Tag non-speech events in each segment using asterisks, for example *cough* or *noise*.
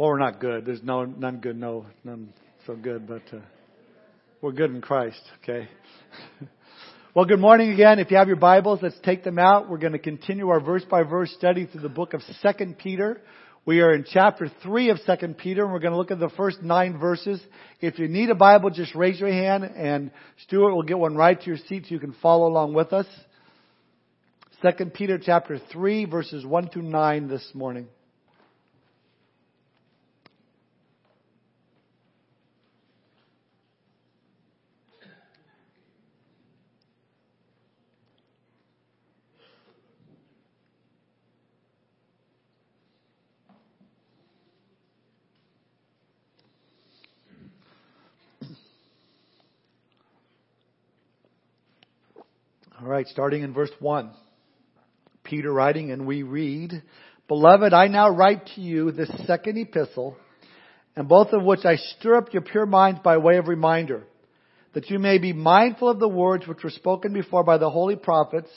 Well, we're not good. There's no none good, no none so good, but uh, we're good in Christ. Okay. *laughs* well, good morning again. If you have your Bibles, let's take them out. We're going to continue our verse by verse study through the book of Second Peter. We are in chapter three of Second Peter, and we're going to look at the first nine verses. If you need a Bible, just raise your hand, and Stuart will get one right to your seat so you can follow along with us. Second Peter chapter three, verses one through nine this morning. All right, starting in verse 1. Peter writing, and we read, Beloved, I now write to you this second epistle, and both of which I stir up your pure minds by way of reminder, that you may be mindful of the words which were spoken before by the holy prophets,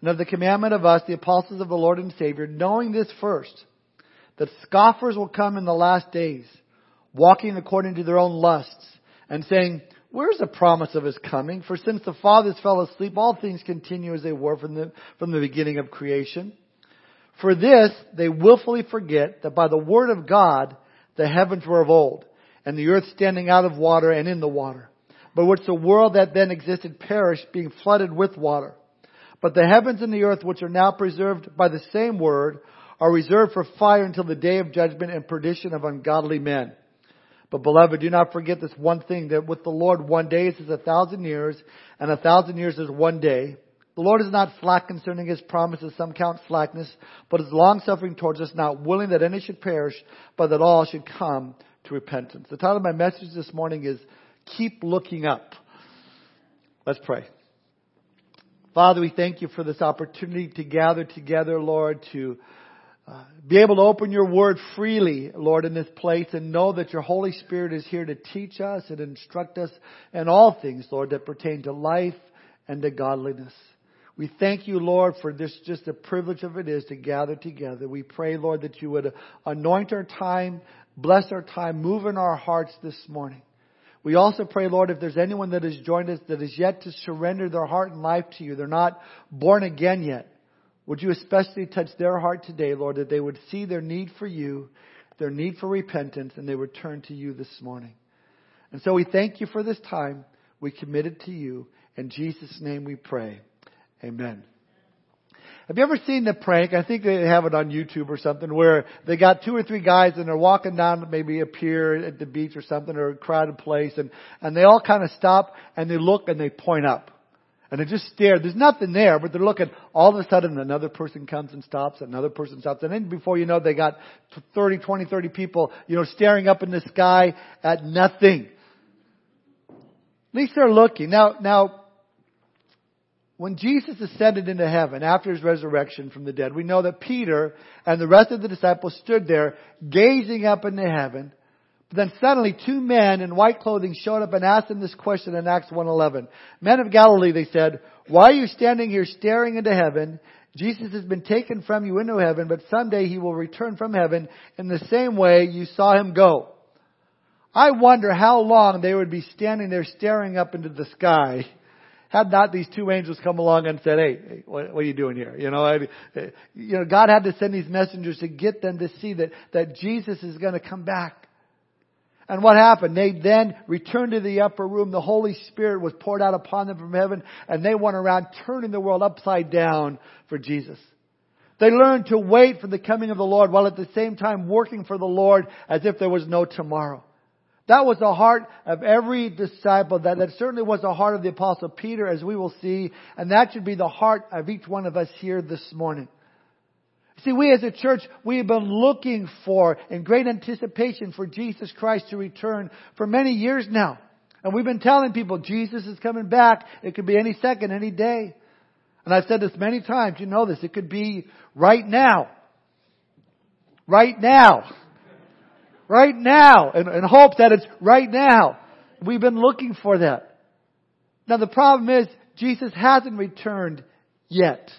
and of the commandment of us, the apostles of the Lord and Savior, knowing this first, that scoffers will come in the last days, walking according to their own lusts, and saying, Where's the promise of his coming? For since the fathers fell asleep, all things continue as they were from the, from the beginning of creation. For this, they willfully forget that by the word of God, the heavens were of old, and the earth standing out of water and in the water, but which the world that then existed perished, being flooded with water. But the heavens and the earth, which are now preserved by the same word, are reserved for fire until the day of judgment and perdition of ungodly men. But beloved, do not forget this one thing, that with the Lord one day is as a thousand years, and a thousand years is one day. The Lord is not slack concerning His promises, some count slackness, but is long suffering towards us, not willing that any should perish, but that all should come to repentance. The title of my message this morning is Keep Looking Up. Let's pray. Father, we thank you for this opportunity to gather together, Lord, to uh, be able to open your word freely, Lord, in this place and know that your Holy Spirit is here to teach us and instruct us in all things, Lord, that pertain to life and to godliness. We thank you, Lord, for this just the privilege of it is to gather together. We pray, Lord, that you would anoint our time, bless our time, move in our hearts this morning. We also pray, Lord, if there's anyone that has joined us that is yet to surrender their heart and life to you, they're not born again yet. Would you especially touch their heart today, Lord, that they would see their need for you, their need for repentance, and they would turn to you this morning. And so we thank you for this time. We commit it to you. In Jesus' name we pray. Amen. Have you ever seen the prank? I think they have it on YouTube or something where they got two or three guys and they're walking down maybe a pier at the beach or something or a crowded place and, and they all kind of stop and they look and they point up. And they just stare. There's nothing there, but they're looking. All of a sudden, another person comes and stops. Another person stops. And then before you know, they got 30, 20, 30 people, you know, staring up in the sky at nothing. At least they're looking. Now, now, when Jesus ascended into heaven after his resurrection from the dead, we know that Peter and the rest of the disciples stood there gazing up into heaven then suddenly two men in white clothing showed up and asked him this question in Acts 1.11. Men of Galilee, they said, why are you standing here staring into heaven? Jesus has been taken from you into heaven, but someday he will return from heaven in the same way you saw him go. I wonder how long they would be standing there staring up into the sky had not these two angels come along and said, "Hey, what, are you doing here?" You know, I, you know, God had to send these messengers to get them to see that that Jesus is going to come back. And what happened? They then returned to the upper room. The Holy Spirit was poured out upon them from heaven and they went around turning the world upside down for Jesus. They learned to wait for the coming of the Lord while at the same time working for the Lord as if there was no tomorrow. That was the heart of every disciple. That, that certainly was the heart of the apostle Peter as we will see. And that should be the heart of each one of us here this morning. See, we as a church, we have been looking for, in great anticipation for Jesus Christ to return for many years now. And we've been telling people Jesus is coming back. It could be any second, any day. And I've said this many times. You know this. It could be right now. Right now. Right now. And, and hope that it's right now. We've been looking for that. Now the problem is, Jesus hasn't returned yet.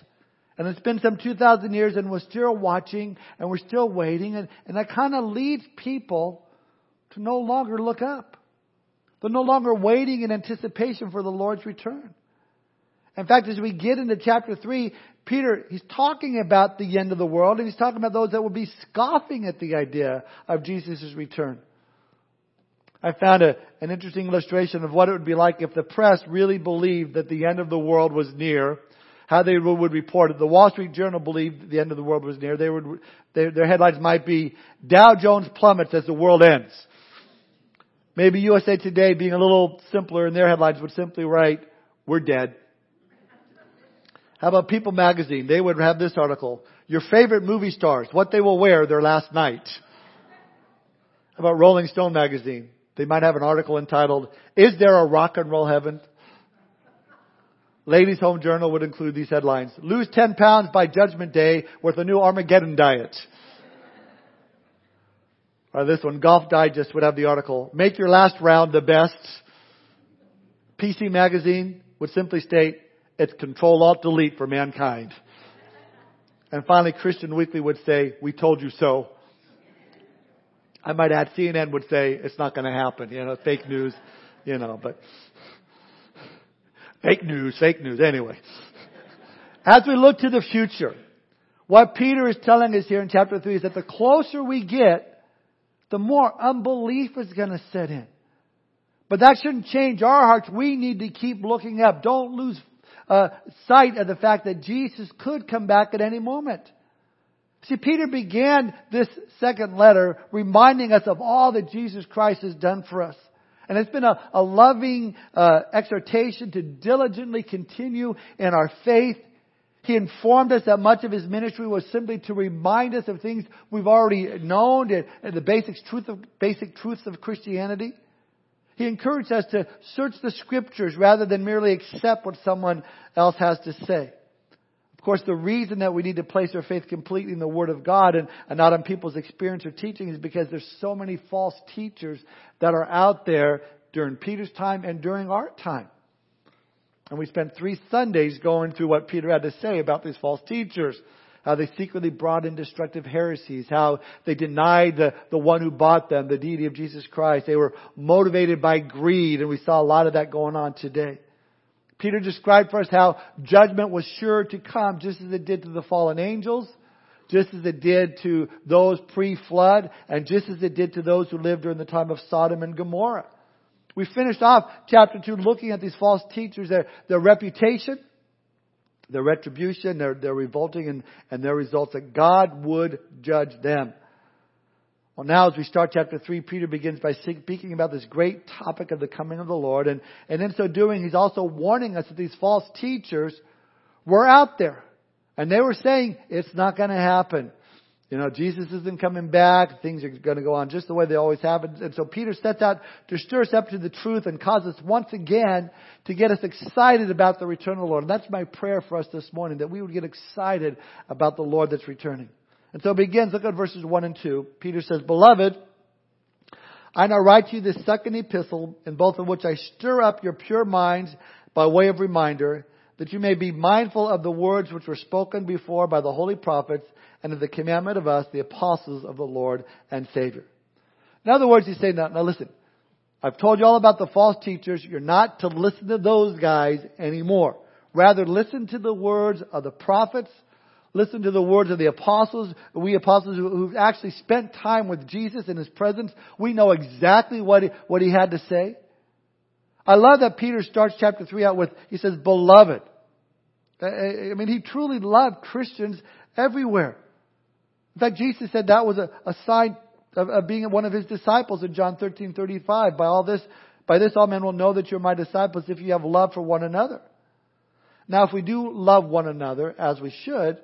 And it's been some 2,000 years and we're still watching and we're still waiting. And, and that kind of leads people to no longer look up. They're no longer waiting in anticipation for the Lord's return. In fact, as we get into chapter 3, Peter, he's talking about the end of the world and he's talking about those that will be scoffing at the idea of Jesus' return. I found a, an interesting illustration of what it would be like if the press really believed that the end of the world was near, how they would report it. The Wall Street Journal believed the end of the world was near. They would, their, their headlines might be, Dow Jones plummets as the world ends. Maybe USA Today, being a little simpler in their headlines, would simply write, we're dead. How about People Magazine? They would have this article, your favorite movie stars, what they will wear their last night. How about Rolling Stone Magazine? They might have an article entitled, Is there a rock and roll heaven? Ladies Home Journal would include these headlines. Lose 10 pounds by Judgment Day with a new Armageddon diet. Or this one, Golf Digest would have the article, Make your last round the best. PC Magazine would simply state, it's Control Alt Delete for mankind. And finally, Christian Weekly would say, we told you so. I might add CNN would say it's not going to happen, you know, fake news, you know, but fake news, fake news anyway. *laughs* As we look to the future, what Peter is telling us here in chapter 3 is that the closer we get, the more unbelief is going to set in. But that shouldn't change our hearts. We need to keep looking up. Don't lose uh, sight of the fact that Jesus could come back at any moment. See, Peter began this second letter reminding us of all that Jesus Christ has done for us. And it's been a, a loving uh, exhortation to diligently continue in our faith. He informed us that much of his ministry was simply to remind us of things we've already known and, the basic truth of, basic truths of Christianity. He encouraged us to search the scriptures rather than merely accept what someone else has to say. Of course, the reason that we need to place our faith completely in the Word of God and, and not on people's experience or teaching is because there's so many false teachers that are out there during Peter's time and during our time. And we spent three Sundays going through what Peter had to say about these false teachers. How they secretly brought in destructive heresies. How they denied the, the one who bought them, the deity of Jesus Christ. They were motivated by greed, and we saw a lot of that going on today. Peter described for us how judgment was sure to come just as it did to the fallen angels, just as it did to those pre-flood, and just as it did to those who lived during the time of Sodom and Gomorrah. We finished off chapter 2 looking at these false teachers, their, their reputation, their retribution, their, their revolting, and, and their results, that God would judge them. Well, now as we start chapter 3, Peter begins by speaking about this great topic of the coming of the Lord. And, and in so doing, he's also warning us that these false teachers were out there. And they were saying, it's not going to happen. You know, Jesus isn't coming back. Things are going to go on just the way they always have. And so Peter sets out to stir us up to the truth and cause us once again to get us excited about the return of the Lord. And that's my prayer for us this morning, that we would get excited about the Lord that's returning. And so it begins, look at verses 1 and 2. Peter says, Beloved, I now write to you this second epistle, in both of which I stir up your pure minds by way of reminder, that you may be mindful of the words which were spoken before by the holy prophets, and of the commandment of us, the apostles of the Lord and Savior. In other words, he's saying, now, now listen, I've told you all about the false teachers. You're not to listen to those guys anymore. Rather, listen to the words of the prophets, Listen to the words of the apostles. We apostles who've actually spent time with Jesus in His presence. We know exactly what he, what he had to say. I love that Peter starts chapter 3 out with, he says, beloved. I mean, he truly loved Christians everywhere. In fact, Jesus said that was a, a sign of, of, being one of his disciples in John 13, 35. By all this, by this all men will know that you're my disciples if you have love for one another. Now, if we do love one another, as we should,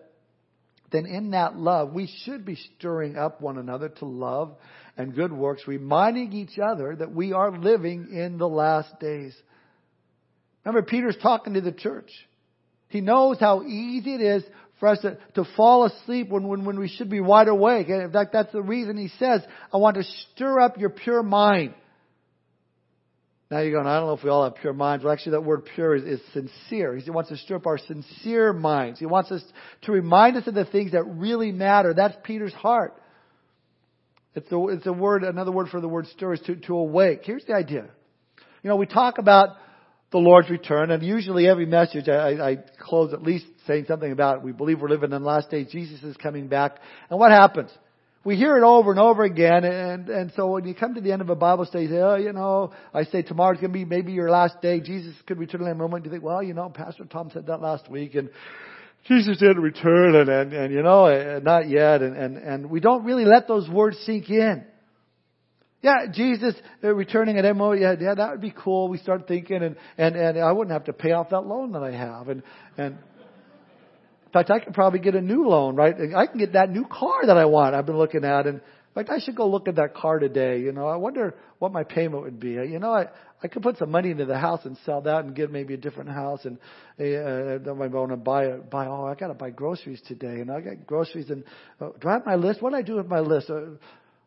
then in that love, we should be stirring up one another to love and good works, reminding each other that we are living in the last days. Remember, Peter's talking to the church. He knows how easy it is for us to, to fall asleep when, when, when we should be wide awake. And in fact, that's the reason he says, I want to stir up your pure mind. Now you're going, I don't know if we all have pure minds. Well, actually, that word pure is, is sincere. He wants to strip our sincere minds. He wants us to remind us of the things that really matter. That's Peter's heart. It's a, it's a word, another word for the word stir is to, to awake. Here's the idea. You know, we talk about the Lord's return, and usually every message I, I close at least saying something about we believe we're living in the last days. Jesus is coming back. And what happens? We hear it over and over again, and and so when you come to the end of a Bible study, you say, oh, you know, I say tomorrow's going to be maybe your last day. Jesus could return in a moment. You think, well, you know, Pastor Tom said that last week, and Jesus didn't return, and and, and you know, not yet, and and and we don't really let those words sink in. Yeah, Jesus uh, returning at MO, yeah, yeah, that would be cool. We start thinking, and and and I wouldn't have to pay off that loan that I have, and and fact, I could probably get a new loan, right? I can get that new car that I want. I've been looking at, and in fact, I should go look at that car today. You know, I wonder what my payment would be. You know, I I could put some money into the house and sell that and get maybe a different house. And uh, I want to buy a, buy. Oh, I got to buy groceries today, and I got groceries. And uh, do I have my list? What do I do with my list? Uh,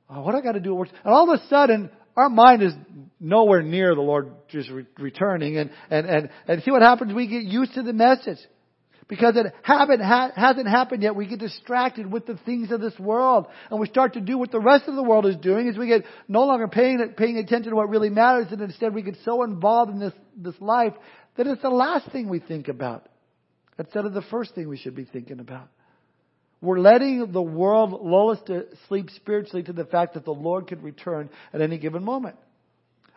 uh what I got to do? And all of a sudden, our mind is nowhere near the Lord just re- returning. And and and and see what happens? We get used to the message because it haven't, ha- hasn't happened yet, we get distracted with the things of this world. And we start to do what the rest of the world is doing is we get no longer paying, paying attention to what really matters and instead we get so involved in this, this life that it's the last thing we think about instead of the first thing we should be thinking about. We're letting the world lull us to sleep spiritually to the fact that the Lord could return at any given moment.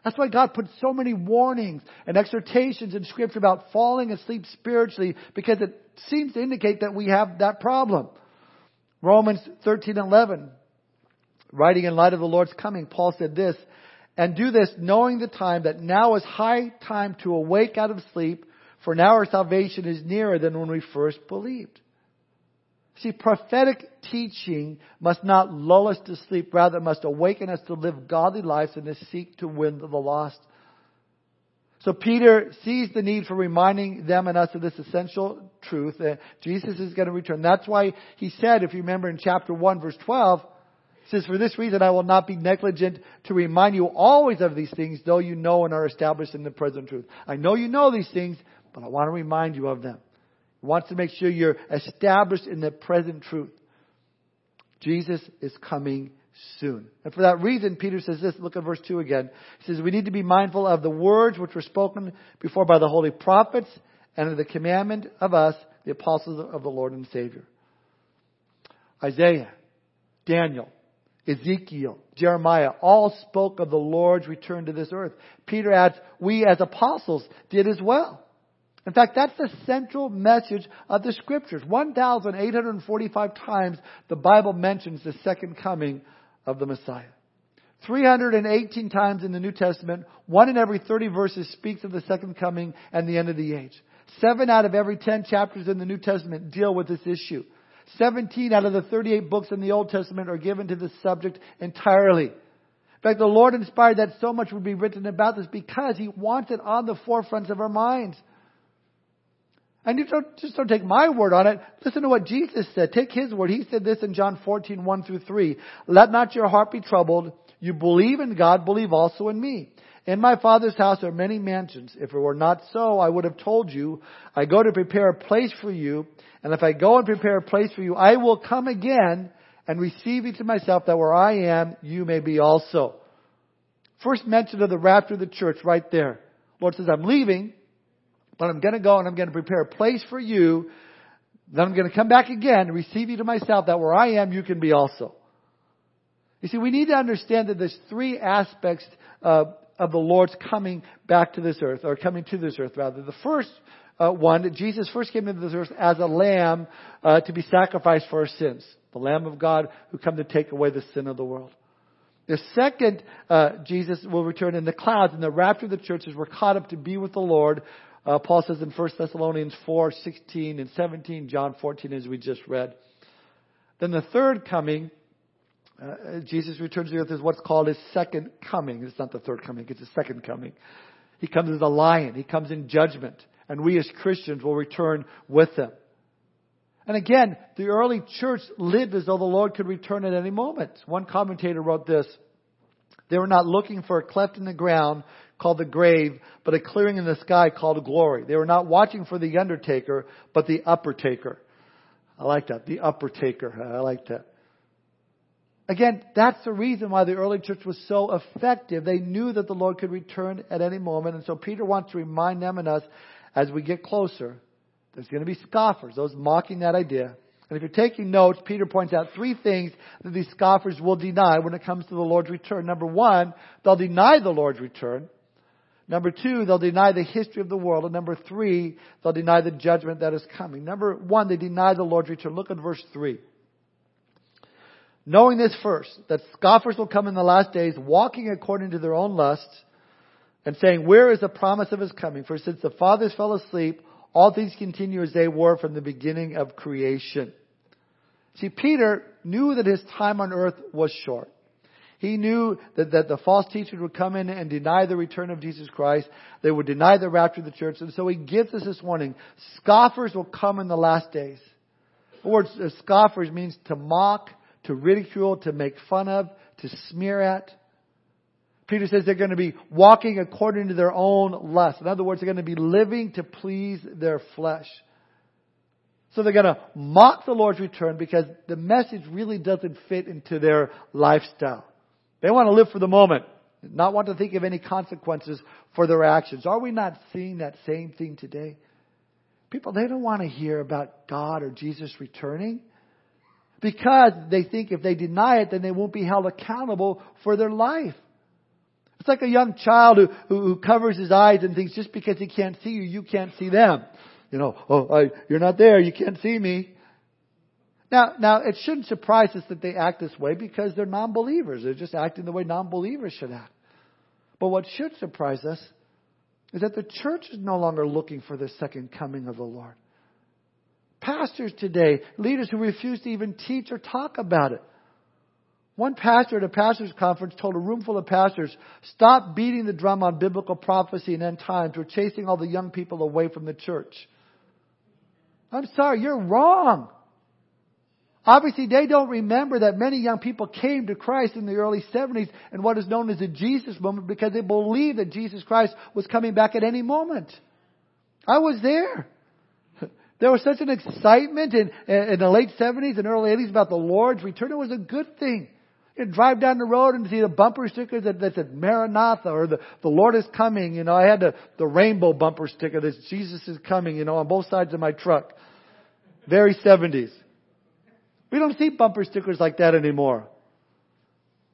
That's why God put so many warnings and exhortations in scripture about falling asleep spiritually because it seems to indicate that we have that problem. Romans 13:11 writing in light of the Lord's coming, Paul said this, and do this knowing the time that now is high time to awake out of sleep, for now our salvation is nearer than when we first believed. See, prophetic teaching must not lull us to sleep, rather it must awaken us to live godly lives and to seek to win the lost. So Peter sees the need for reminding them and us of this essential truth that Jesus is going to return. That's why he said, if you remember in chapter 1 verse 12, says, For this reason I will not be negligent to remind you always of these things, though you know and are established in the present truth. I know you know these things, but I want to remind you of them wants to make sure you're established in the present truth. Jesus is coming soon. And for that reason, Peter says this, look at verse 2 again. He says, we need to be mindful of the words which were spoken before by the holy prophets and of the commandment of us, the apostles of the Lord and Savior. Isaiah, Daniel, Ezekiel, Jeremiah all spoke of the Lord's return to this earth. Peter adds, we as apostles did as well. In fact, that's the central message of the scriptures. 1,845 times the Bible mentions the second coming of the Messiah. 318 times in the New Testament, one in every 30 verses speaks of the second coming and the end of the age. Seven out of every 10 chapters in the New Testament deal with this issue. 17 out of the 38 books in the Old Testament are given to this subject entirely. In fact, the Lord inspired that so much would be written about this because He wants it on the forefronts of our minds. And you don't, just don't take my word on it. Listen to what Jesus said. Take his word. He said this in John 14, 1 through 3. Let not your heart be troubled. You believe in God, believe also in me. In my Father's house are many mansions. If it were not so, I would have told you, I go to prepare a place for you. And if I go and prepare a place for you, I will come again and receive you to myself that where I am, you may be also. First mention of the rapture of the church right there. Lord says, I'm leaving. But I'm going to go and I'm going to prepare a place for you. Then I'm going to come back again and receive you to myself that where I am, you can be also. You see, we need to understand that there's three aspects uh, of the Lord's coming back to this earth, or coming to this earth rather. The first uh, one, Jesus first came into this earth as a lamb uh, to be sacrificed for our sins. The Lamb of God who come to take away the sin of the world. The second, uh, Jesus will return in the clouds, and the rapture of the churches were caught up to be with the Lord uh, Paul says in 1 Thessalonians 4, 16 and 17, John 14 as we just read. Then the third coming, uh, Jesus returns to earth is what's called his second coming. It's not the third coming, it's his second coming. He comes as a lion. He comes in judgment. And we as Christians will return with him. And again, the early church lived as though the Lord could return at any moment. One commentator wrote this. They were not looking for a cleft in the ground called the grave, but a clearing in the sky called glory. They were not watching for the undertaker, but the upper taker. I like that. The upper taker. I like that. Again, that's the reason why the early church was so effective. They knew that the Lord could return at any moment. And so Peter wants to remind them and us as we get closer, there's going to be scoffers, those mocking that idea. And if you're taking notes, Peter points out three things that these scoffers will deny when it comes to the Lord's return. Number one, they'll deny the Lord's return. Number two, they'll deny the history of the world. And number three, they'll deny the judgment that is coming. Number one, they deny the Lord's return. Look at verse three. Knowing this first, that scoffers will come in the last days, walking according to their own lusts, and saying, Where is the promise of his coming? For since the fathers fell asleep, all things continue as they were from the beginning of creation. See, Peter knew that his time on earth was short. He knew that, that the false teachers would come in and deny the return of Jesus Christ. They would deny the rapture of the church. And so he gives us this warning. Scoffers will come in the last days. The word uh, scoffers means to mock, to ridicule, to make fun of, to smear at. Peter says they're going to be walking according to their own lust. In other words, they're going to be living to please their flesh. So they're going to mock the Lord's return because the message really doesn't fit into their lifestyle. They want to live for the moment, not want to think of any consequences for their actions. Are we not seeing that same thing today? People, they don't want to hear about God or Jesus returning because they think if they deny it, then they won't be held accountable for their life. It's like a young child who, who, covers his eyes and thinks just because he can't see you, you can't see them. You know, oh, I, you're not there, you can't see me. Now, now it shouldn't surprise us that they act this way because they're non-believers. They're just acting the way non-believers should act. But what should surprise us is that the church is no longer looking for the second coming of the Lord. Pastors today, leaders who refuse to even teach or talk about it. One pastor at a pastor's conference told a room full of pastors, stop beating the drum on biblical prophecy and end times. We're chasing all the young people away from the church. I'm sorry, you're wrong. Obviously, they don't remember that many young people came to Christ in the early 70s and what is known as the Jesus movement because they believed that Jesus Christ was coming back at any moment. I was there. *laughs* There was such an excitement in, in the late 70s and early 80s about the Lord's return. It was a good thing. You'd drive down the road and see the bumper stickers that, that said Maranatha or the, the Lord is coming. You know, I had the, the rainbow bumper sticker that Jesus is coming, you know, on both sides of my truck. Very 70s. We don't see bumper stickers like that anymore.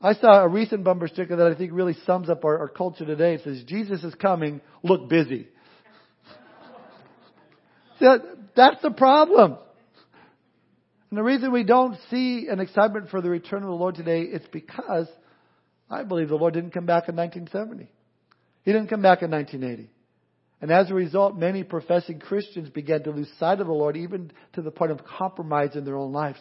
I saw a recent bumper sticker that I think really sums up our, our culture today. It says, Jesus is coming, look busy. *laughs* that, that's the problem. And the reason we don't see an excitement for the return of the Lord today is because I believe the Lord didn't come back in 1970. He didn't come back in 1980. And as a result, many professing Christians began to lose sight of the Lord even to the point of compromise in their own lives.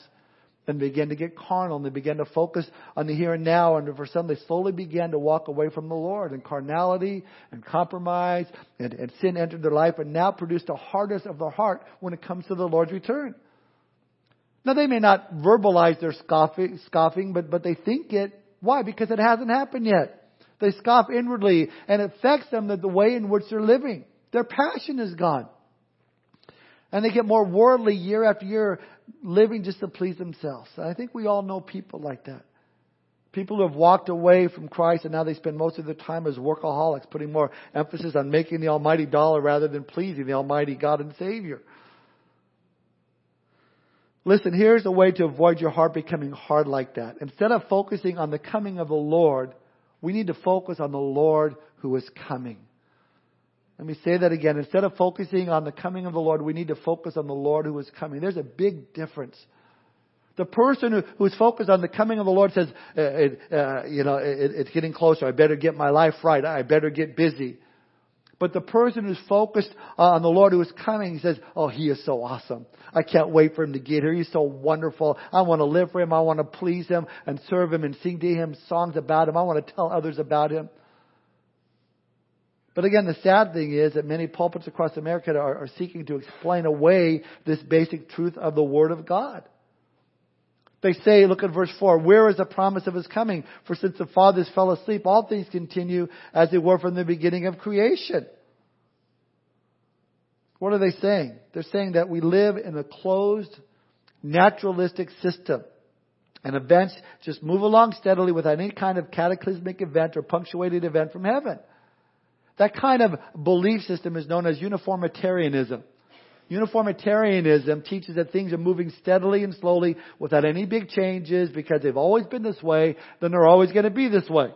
And began to get carnal and they began to focus on the here and now. And for some, they slowly began to walk away from the Lord. And carnality and compromise and, and sin entered their life and now produced a hardness of the heart when it comes to the Lord's return. Now they may not verbalize their scoffing, scoffing but, but they think it. Why? Because it hasn't happened yet. They scoff inwardly and it affects them that the way in which they're living. Their passion is gone. And they get more worldly year after year, living just to please themselves. I think we all know people like that. People who have walked away from Christ and now they spend most of their time as workaholics, putting more emphasis on making the almighty dollar rather than pleasing the almighty God and Savior. Listen, here's a way to avoid your heart becoming hard like that. Instead of focusing on the coming of the Lord, we need to focus on the Lord who is coming. Let me say that again. Instead of focusing on the coming of the Lord, we need to focus on the Lord who is coming. There's a big difference. The person who, who's focused on the coming of the Lord says, uh, uh, you know, it, it's getting closer. I better get my life right. I better get busy. But the person who's focused uh, on the Lord who is coming says, Oh, He is so awesome. I can't wait for Him to get here. He's so wonderful. I want to live for Him. I want to please Him and serve Him and sing to Him songs about Him. I want to tell others about Him. But again, the sad thing is that many pulpits across America are, are seeking to explain away this basic truth of the Word of God. They say, look at verse 4, where is the promise of his coming? For since the fathers fell asleep, all things continue as they were from the beginning of creation. What are they saying? They're saying that we live in a closed, naturalistic system. And events just move along steadily without any kind of cataclysmic event or punctuated event from heaven. That kind of belief system is known as uniformitarianism. Uniformitarianism teaches that things are moving steadily and slowly without any big changes because they've always been this way, then they're always going to be this way.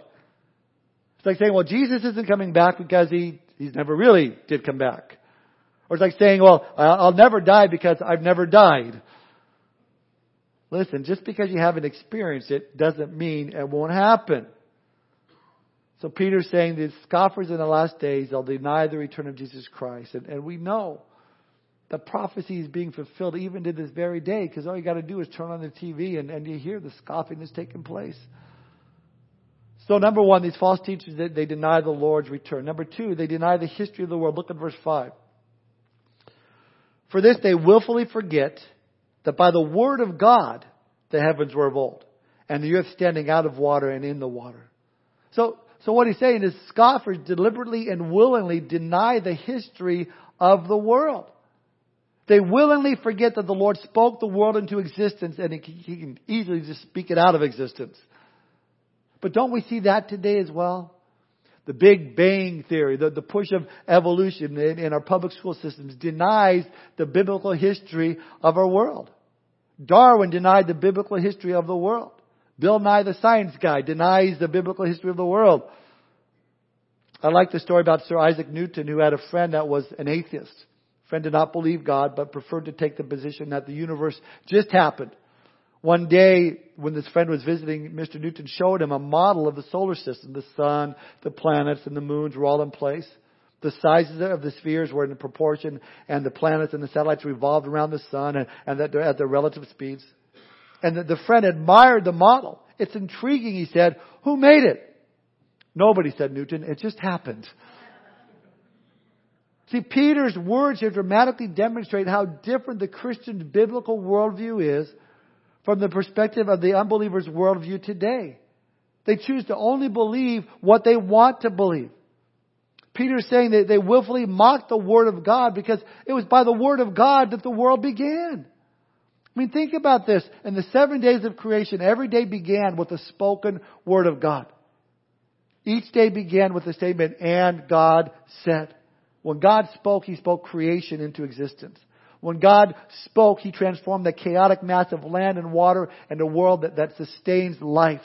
It's like saying, well, Jesus isn't coming back because he, he's never really did come back. Or it's like saying, well, I'll never die because I've never died. Listen, just because you haven't experienced it doesn't mean it won't happen. So Peter's saying the scoffers in the last days, they'll deny the return of Jesus Christ. And, and we know the prophecy is being fulfilled even to this very day because all you got to do is turn on the TV and, and you hear the scoffing that's taking place. So number one, these false teachers, they, they deny the Lord's return. Number two, they deny the history of the world. Look at verse five. For this they willfully forget that by the word of God the heavens were of old, and the earth standing out of water and in the water. So, so what he's saying is scoffers deliberately and willingly deny the history of the world. They willingly forget that the Lord spoke the world into existence and he can easily just speak it out of existence. But don't we see that today as well? The Big Bang Theory, the, the push of evolution in, in our public school systems denies the biblical history of our world. Darwin denied the biblical history of the world. Bill Nye the Science Guy denies the biblical history of the world. I like the story about Sir Isaac Newton who had a friend that was an atheist. Friend did not believe God, but preferred to take the position that the universe just happened. One day, when this friend was visiting, Mr. Newton showed him a model of the solar system. The sun, the planets, and the moons were all in place. The sizes of the spheres were in proportion, and the planets and the satellites revolved around the sun and, and at, their, at their relative speeds. And the, the friend admired the model. It's intriguing, he said. Who made it? Nobody, said Newton. It just happened. See, Peter's words here dramatically demonstrate how different the Christian biblical worldview is from the perspective of the unbeliever's worldview today. They choose to only believe what they want to believe. Peter's saying that they willfully mocked the Word of God because it was by the Word of God that the world began. I mean, think about this. In the seven days of creation, every day began with the spoken Word of God. Each day began with the statement, and God said. When God spoke, He spoke creation into existence. When God spoke, He transformed the chaotic mass of land and water into a world that, that sustains life.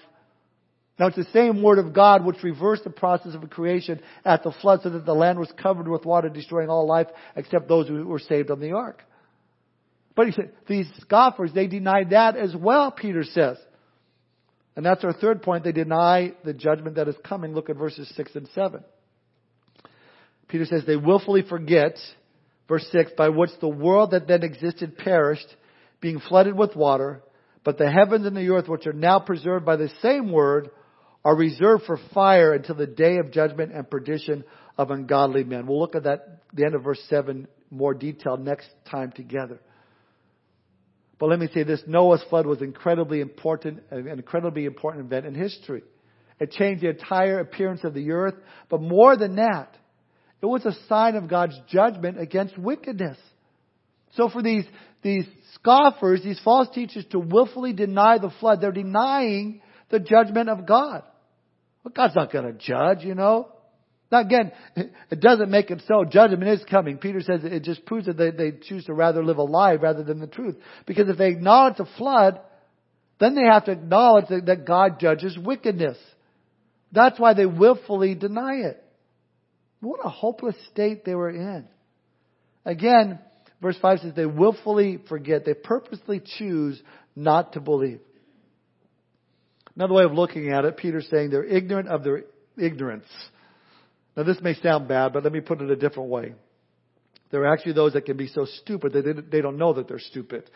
Now it's the same word of God which reversed the process of creation at the flood so that the land was covered with water, destroying all life except those who were saved on the ark. But he said, these scoffers, they denied that as well, Peter says. And that's our third point. They deny the judgment that is coming. Look at verses 6 and 7. Peter says, they willfully forget, verse 6, by which the world that then existed perished, being flooded with water, but the heavens and the earth, which are now preserved by the same word, are reserved for fire until the day of judgment and perdition of ungodly men. We'll look at that, the end of verse 7, more detail next time together. But let me say this, Noah's flood was incredibly important, an incredibly important event in history. It changed the entire appearance of the earth, but more than that, it was a sign of God's judgment against wickedness. So for these, these scoffers, these false teachers to willfully deny the flood, they're denying the judgment of God. Well, God's not going to judge, you know. Now again, *laughs* it doesn't make it so. Judgment is coming. Peter says it just proves that they, they choose to rather live a lie rather than the truth. Because if they acknowledge the flood, then they have to acknowledge that, that God judges wickedness. That's why they willfully deny it. What a hopeless state they were in. Again, verse 5 says they willfully forget. They purposely choose not to believe. Another way of looking at it, Peter's saying they're ignorant of their ignorance. Now this may sound bad, but let me put it a different way. There are actually those that can be so stupid that they don't know that they're stupid.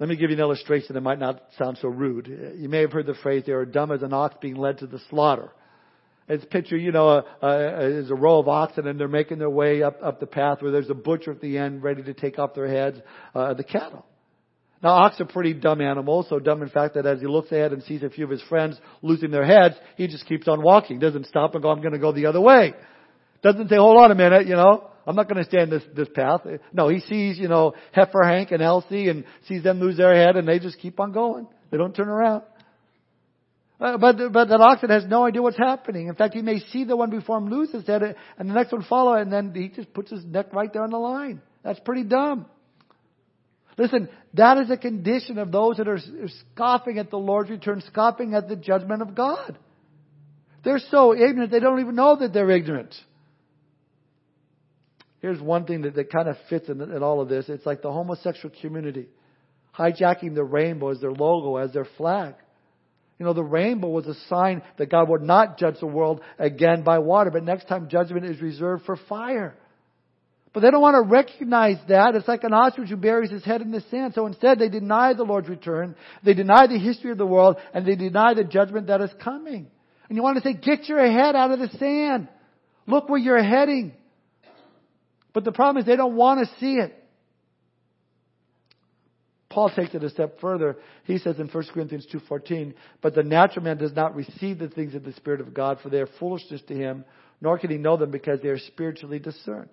Let me give you an illustration that might not sound so rude. You may have heard the phrase, they are dumb as an ox being led to the slaughter. It's picture, you know, a, a, there's a row of oxen and they're making their way up, up the path where there's a butcher at the end ready to take off their heads, uh, the cattle. Now, ox are pretty dumb animals, so dumb in fact that as he looks ahead and sees a few of his friends losing their heads, he just keeps on walking. Doesn't stop and go, I'm to go the other way. Doesn't say, hold on a minute, you know, I'm not to stand this, this path. No, he sees, you know, Heifer Hank and Elsie and sees them lose their head and they just keep on going. They don't turn around. Uh, but, but that oxen has no idea what's happening. In fact, he may see the one before him lose his head and the next one follow and then he just puts his neck right there on the line. That's pretty dumb. Listen, that is a condition of those that are scoffing at the Lord's return, scoffing at the judgment of God. They're so ignorant, they don't even know that they're ignorant. Here's one thing that, that kind of fits in, in all of this. It's like the homosexual community hijacking the rainbow as their logo, as their flag. You know, the rainbow was a sign that God would not judge the world again by water, but next time judgment is reserved for fire. But they don't want to recognize that. It's like an ostrich who buries his head in the sand. So instead, they deny the Lord's return. They deny the history of the world, and they deny the judgment that is coming. And you want to say, get your head out of the sand. Look where you're heading. But the problem is they don't want to see it. Paul takes it a step further. He says in 1 Corinthians 2.14, But the natural man does not receive the things of the Spirit of God, for they are foolishness to him, nor can he know them because they are spiritually discerned.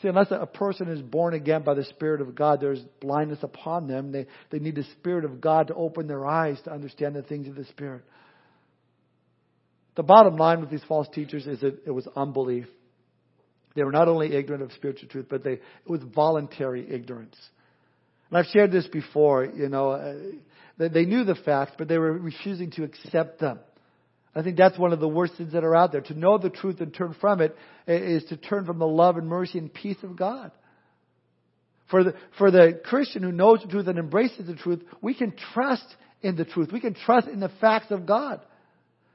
See, unless a person is born again by the Spirit of God, there's blindness upon them. They, they need the Spirit of God to open their eyes to understand the things of the Spirit. The bottom line with these false teachers is that it was unbelief. They were not only ignorant of spiritual truth, but they, it was voluntary ignorance. And I've shared this before, you know, uh, they, they knew the facts, but they were refusing to accept them. I think that's one of the worst sins that are out there. To know the truth and turn from it is to turn from the love and mercy and peace of God. For the, for the Christian who knows the truth and embraces the truth, we can trust in the truth. We can trust in the facts of God.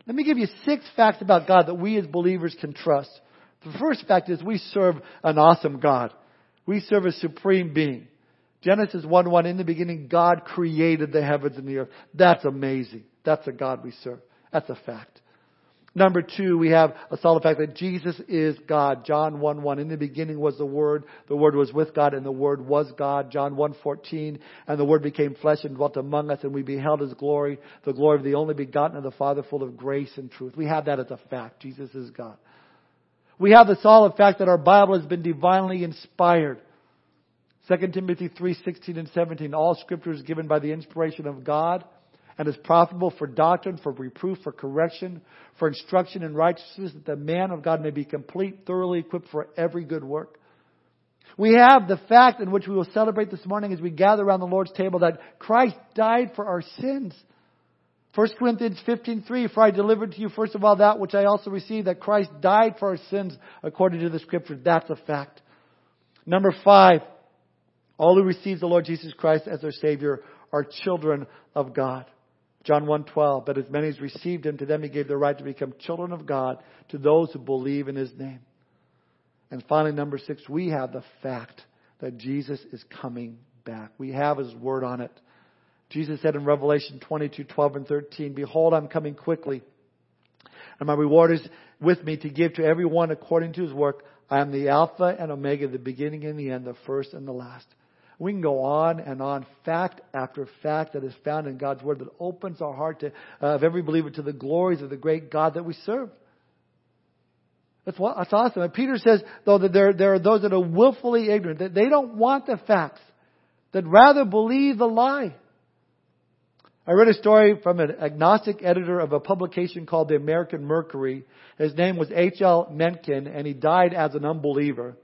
Let me give you six facts about God that we as believers can trust. The first fact is we serve an awesome God. We serve a supreme being. Genesis 1 1, in the beginning, God created the heavens and the earth. That's amazing. That's a God we serve. That's a fact. Number two, we have a solid fact that Jesus is God. John 1 1. In the beginning was the Word. The Word was with God and the Word was God. John 1 14. And the Word became flesh and dwelt among us and we beheld His glory, the glory of the only begotten of the Father full of grace and truth. We have that as a fact. Jesus is God. We have the solid fact that our Bible has been divinely inspired. 2 Timothy 3:16 and 17. All scripture is given by the inspiration of God and is profitable for doctrine, for reproof, for correction, for instruction in righteousness, that the man of God may be complete, thoroughly equipped for every good work. We have the fact in which we will celebrate this morning as we gather around the Lord's table that Christ died for our sins. 1 Corinthians 15:3 For I delivered to you first of all that which I also received that Christ died for our sins according to the scripture that's a fact. Number 5 All who receive the Lord Jesus Christ as their savior are children of God. John 1:12 But as many as received him to them he gave the right to become children of God to those who believe in his name. And finally number 6 we have the fact that Jesus is coming back. We have his word on it. Jesus said in Revelation 22:12 and 13, Behold, I'm coming quickly, and my reward is with me to give to everyone according to his work. I am the Alpha and Omega, the beginning and the end, the first and the last. We can go on and on, fact after fact that is found in God's Word that opens our heart to, uh, of every believer to the glories of the great God that we serve. That's, what, that's awesome. And Peter says, though, that there, there are those that are willfully ignorant, that they don't want the facts, that rather believe the lie. I read a story from an agnostic editor of a publication called the American Mercury. His name was H.L. Mencken, and he died as an unbeliever.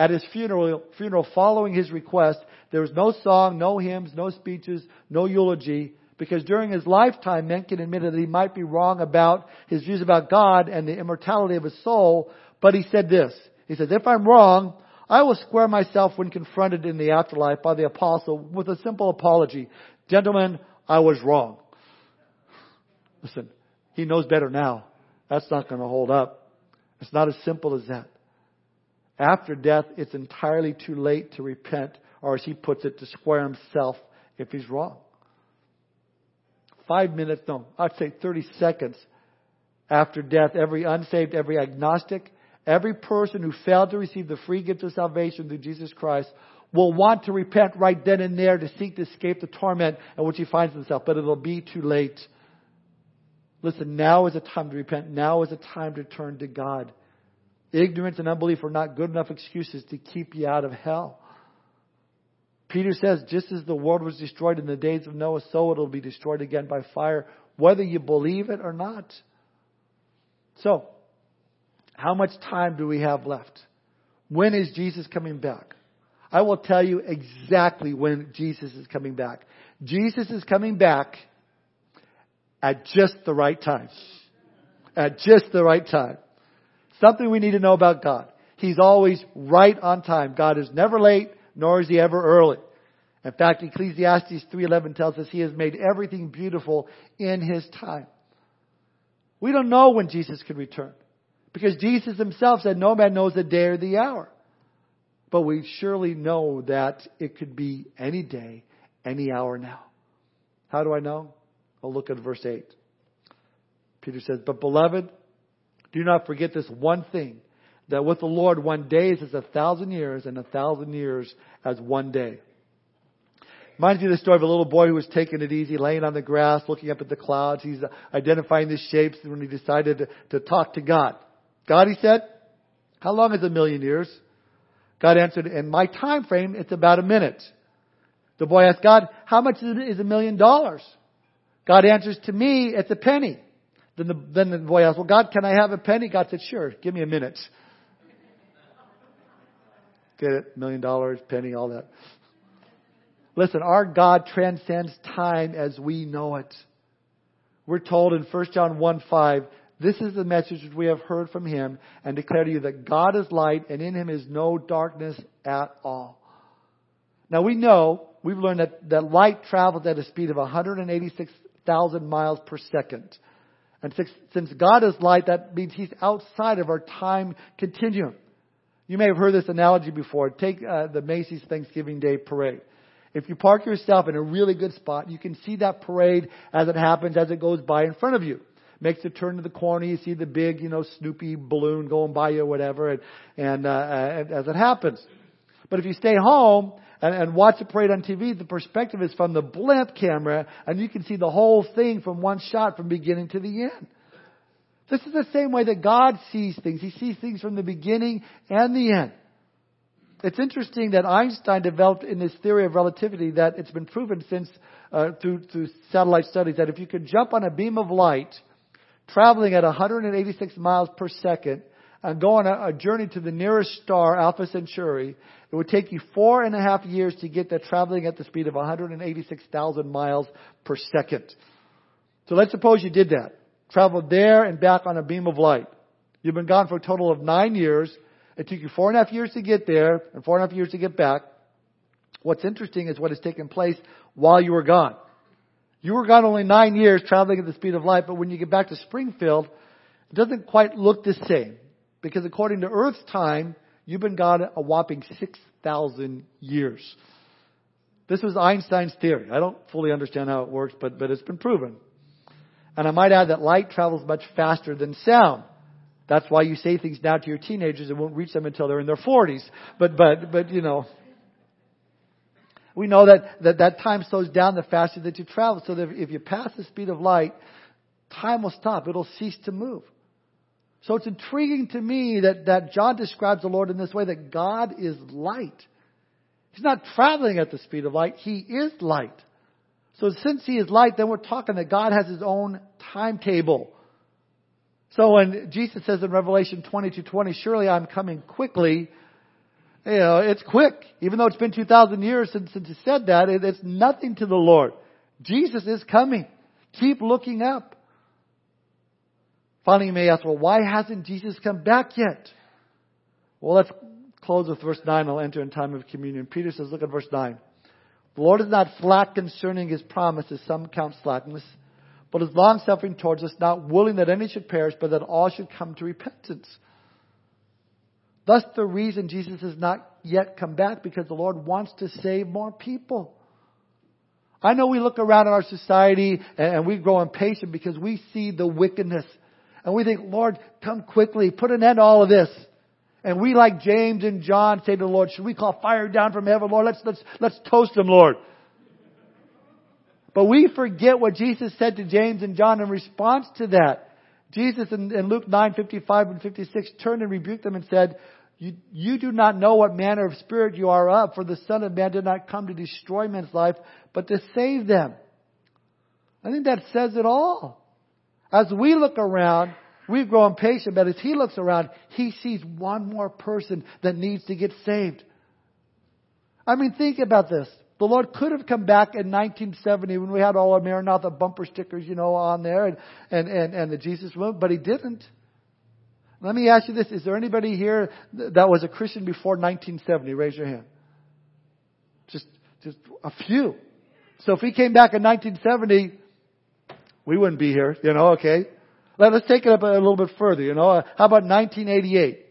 At his funeral, funeral following his request, there was no song, no hymns, no speeches, no eulogy, because during his lifetime, Mencken admitted that he might be wrong about his views about God and the immortality of his soul, but he said this. He says, if I'm wrong, I will square myself when confronted in the afterlife by the apostle with a simple apology. Gentlemen, I was wrong. Listen, he knows better now. That's not going to hold up. It's not as simple as that. After death, it's entirely too late to repent, or as he puts it, to square himself if he's wrong. Five minutes, no, I'd say 30 seconds after death, every unsaved, every agnostic, every person who failed to receive the free gift of salvation through Jesus Christ will want to repent right then and there to seek to escape the torment in which he finds himself, but it'll be too late. Listen, now is a time to repent. Now is a time to turn to God. Ignorance and unbelief are not good enough excuses to keep you out of hell. Peter says, just as the world was destroyed in the days of Noah, so it'll be destroyed again by fire, whether you believe it or not. So, how much time do we have left? When is Jesus coming back? I will tell you exactly when Jesus is coming back. Jesus is coming back at just the right time. At just the right time. Something we need to know about God. He's always right on time. God is never late, nor is he ever early. In fact, Ecclesiastes 3:11 tells us he has made everything beautiful in his time. We don't know when Jesus could return because Jesus himself said no man knows the day or the hour. But we surely know that it could be any day, any hour now. How do I know? I'll look at verse 8. Peter says, But beloved, do not forget this one thing, that with the Lord one day is as a thousand years, and a thousand years as one day. Reminds me of the story of a little boy who was taking it easy, laying on the grass, looking up at the clouds. He's identifying the shapes when he decided to, to talk to God. God, he said, how long is a million years? God answered, in my time frame, it's about a minute. The boy asked God, how much is a million dollars? God answers, to me, it's a penny. Then the, then the boy asked, well, God, can I have a penny? God said, sure, give me a minute. Get it? Million dollars, penny, all that. Listen, our God transcends time as we know it. We're told in 1 John 1 5, this is the message which we have heard from him and declare to you that God is light and in him is no darkness at all. Now we know, we've learned that, that light travels at a speed of 186,000 miles per second. And since God is light, that means He's outside of our time continuum. You may have heard this analogy before. Take uh, the Macy's Thanksgiving Day Parade. If you park yourself in a really good spot, you can see that parade as it happens, as it goes by in front of you makes a turn to the corner. You see the big, you know, Snoopy balloon going by you or whatever, and, and, uh, and as it happens. But if you stay home and, and watch the parade on TV, the perspective is from the blimp camera, and you can see the whole thing from one shot from beginning to the end. This is the same way that God sees things. He sees things from the beginning and the end. It's interesting that Einstein developed in this theory of relativity that it's been proven since uh, through through satellite studies that if you could jump on a beam of light traveling at 186 miles per second and go on a, a journey to the nearest star, Alpha Centauri, it would take you four and a half years to get there traveling at the speed of 186,000 miles per second. So let's suppose you did that. Traveled there and back on a beam of light. You've been gone for a total of nine years. It took you four and a half years to get there and four and a half years to get back. What's interesting is what has taken place while you were gone. You were gone only nine years traveling at the speed of light, but when you get back to Springfield, it doesn't quite look the same. Because according to Earth's time, you've been gone a whopping 6,000 years. This was Einstein's theory. I don't fully understand how it works, but, but it's been proven. And I might add that light travels much faster than sound. That's why you say things now to your teenagers and won't reach them until they're in their 40s. But, but, but, you know, we know that, that that time slows down the faster that you travel. So that if you pass the speed of light, time will stop. It'll cease to move. So it's intriguing to me that, that John describes the Lord in this way that God is light. He's not traveling at the speed of light. He is light. So since he is light, then we're talking that God has his own timetable. So when Jesus says in Revelation 22, 20, surely I'm coming quickly, you know, it's quick. Even though it's been 2,000 years since, since he said that, it, it's nothing to the Lord. Jesus is coming. Keep looking up. Finally, you may ask, well, why hasn't Jesus come back yet? Well, let's close with verse 9. I'll enter in time of communion. Peter says, look at verse 9. The Lord is not slack concerning his promises, some count slackness, but is long suffering towards us, not willing that any should perish, but that all should come to repentance. Thus the reason Jesus has not yet come back because the Lord wants to save more people. I know we look around in our society and we grow impatient because we see the wickedness and we think, Lord, come quickly, put an end to all of this. And we like James and John say to the Lord, should we call fire down from heaven, Lord? Let's, let's, let's toast them, Lord. But we forget what Jesus said to James and John in response to that. Jesus in, in Luke 9, 55 and 56 turned and rebuked them and said, you, you do not know what manner of spirit you are of, for the Son of Man did not come to destroy men's life, but to save them. I think that says it all. As we look around, we've grown patient, but as he looks around, he sees one more person that needs to get saved. I mean, think about this. The Lord could have come back in 1970 when we had all our Maranatha bumper stickers, you know, on there and, and, and, and the Jesus movement, but He didn't. Let me ask you this. Is there anybody here that was a Christian before 1970? Raise your hand. Just, just a few. So if He came back in 1970, we wouldn't be here, you know, okay? Let, us take it up a little bit further, you know. Uh, how about 1988?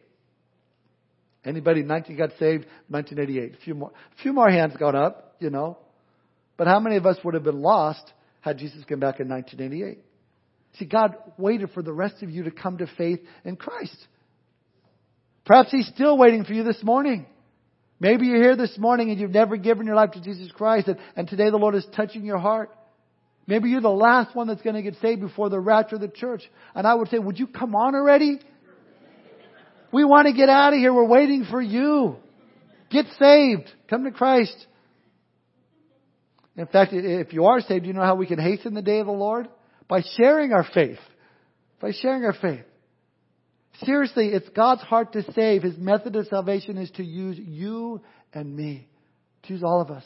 Anybody 19 got saved 1988? A few more, a few more hands gone up you know. But how many of us would have been lost had Jesus come back in 1988? See, God waited for the rest of you to come to faith in Christ. Perhaps He's still waiting for you this morning. Maybe you're here this morning and you've never given your life to Jesus Christ and, and today the Lord is touching your heart. Maybe you're the last one that's going to get saved before the rapture of the church. And I would say, would you come on already? We want to get out of here. We're waiting for you. Get saved. Come to Christ. In fact, if you are saved, you know how we can hasten the day of the Lord? By sharing our faith. By sharing our faith. Seriously, it's God's heart to save. His method of salvation is to use you and me. To use all of us.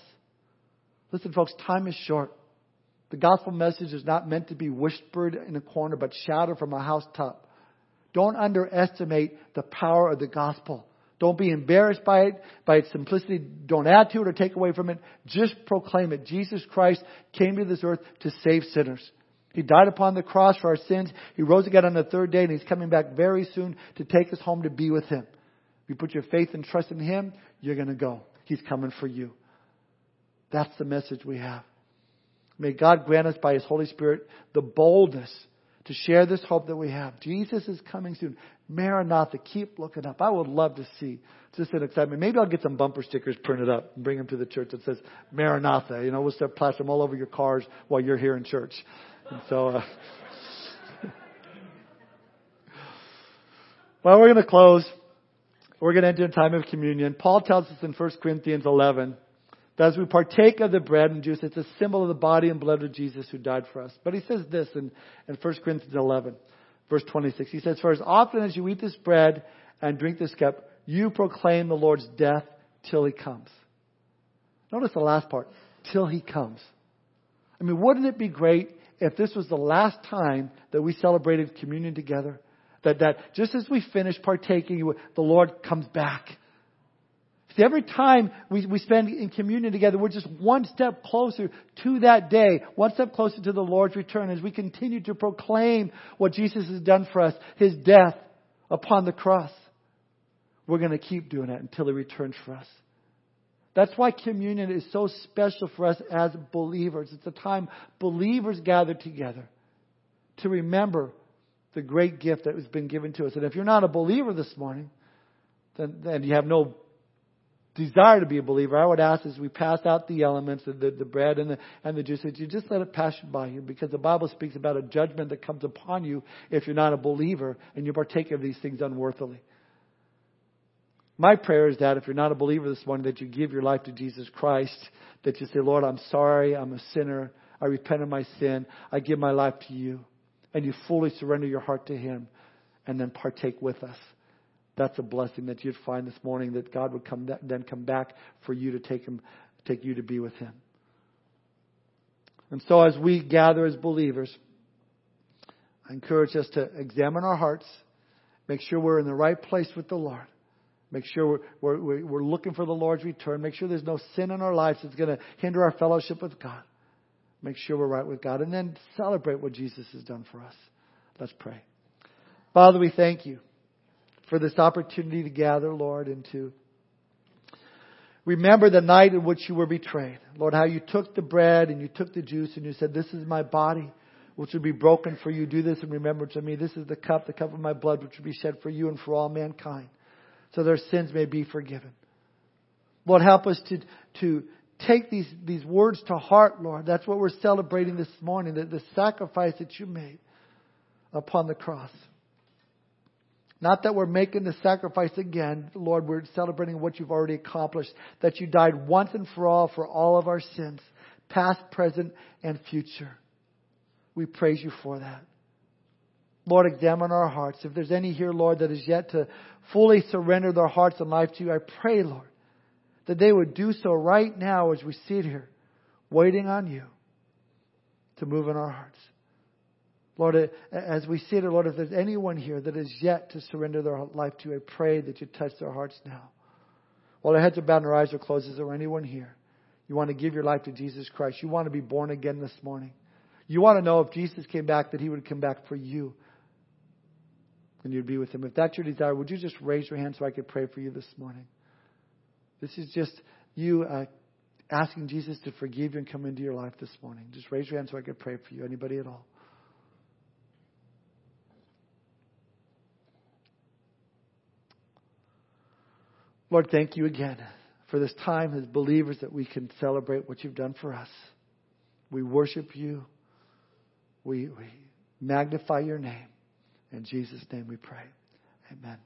Listen, folks, time is short. The gospel message is not meant to be whispered in a corner, but shouted from a housetop. Don't underestimate the power of the gospel. Don't be embarrassed by it, by its simplicity. Don't add to it or take away from it. Just proclaim it. Jesus Christ came to this earth to save sinners. He died upon the cross for our sins. He rose again on the third day and He's coming back very soon to take us home to be with Him. If you put your faith and trust in Him, you're going to go. He's coming for you. That's the message we have. May God grant us by His Holy Spirit the boldness to share this hope that we have. Jesus is coming soon. Maranatha, keep looking up. I would love to see just an excitement. Maybe I'll get some bumper stickers printed up and bring them to the church that says Maranatha. You know, we'll start plastering all over your cars while you're here in church. And so, uh, *laughs* well, we're going to close. We're going to enter a time of communion. Paul tells us in 1 Corinthians 11 that as we partake of the bread and juice, it's a symbol of the body and blood of Jesus who died for us. But he says this in, in 1 Corinthians 11, verse 26. He says, For as often as you eat this bread and drink this cup, you proclaim the Lord's death till he comes. Notice the last part, till he comes. I mean, wouldn't it be great if this was the last time that we celebrated communion together? That, that just as we finish partaking, the Lord comes back every time we, we spend in communion together, we're just one step closer to that day, one step closer to the Lord's return as we continue to proclaim what Jesus has done for us, His death upon the cross. We're going to keep doing it until He returns for us. That's why communion is so special for us as believers. It's a time believers gather together to remember the great gift that has been given to us. And if you're not a believer this morning, then, then you have no desire to be a believer, I would ask as we pass out the elements, the, the, the bread and the, and the juice, that you just let it pass by you because the Bible speaks about a judgment that comes upon you if you're not a believer and you partake of these things unworthily. My prayer is that if you're not a believer this morning, that you give your life to Jesus Christ, that you say, Lord, I'm sorry, I'm a sinner, I repent of my sin, I give my life to you, and you fully surrender your heart to Him, and then partake with us. That's a blessing that you'd find this morning that God would come then come back for you to take him, take you to be with Him. And so as we gather as believers, I encourage us to examine our hearts, make sure we're in the right place with the Lord. Make sure we're, we're, we're looking for the Lord's return. Make sure there's no sin in our lives that's going to hinder our fellowship with God. Make sure we're right with God. And then celebrate what Jesus has done for us. Let's pray. Father, we thank you for this opportunity to gather, Lord, and to remember the night in which you were betrayed. Lord, how you took the bread and you took the juice and you said, This is my body, which will be broken for you. Do this in remembrance of me. This is the cup, the cup of my blood, which will be shed for you and for all mankind. so their sins may be forgiven. Lord, help us to, to take these, these words to heart, Lord. That's what we're celebrating this morning, the, the sacrifice that you made upon the cross. Not that we're making the sacrifice again, Lord, we're celebrating what you've already accomplished, that you died once and for all for all of our sins, past, present, and future. We praise you for that. Lord, examine our hearts. If there's any here, Lord, that is yet to fully surrender their hearts and life to you, I pray, Lord, that they would do so right now as we sit here, waiting on you to move in our hearts. Lord, as we sit here, Lord, if there's anyone here that is yet to surrender their life to you, I pray that you touch their hearts now. While our heads are bowed and our eyes are closed, is there anyone here? You want to give your life to Jesus Christ. You want to be born again this morning. You want to know if Jesus came back, that he would come back for you and you'd be with him. If that's your desire, would you just raise your hand so I could pray for you this morning? This is just you uh, asking Jesus to forgive you and come into your life this morning. Just raise your hand so I could pray for you. Anybody at all? Lord, thank you again for this time as believers that we can celebrate what you've done for us. We worship you. We, we magnify your name. In Jesus' name we pray. Amen.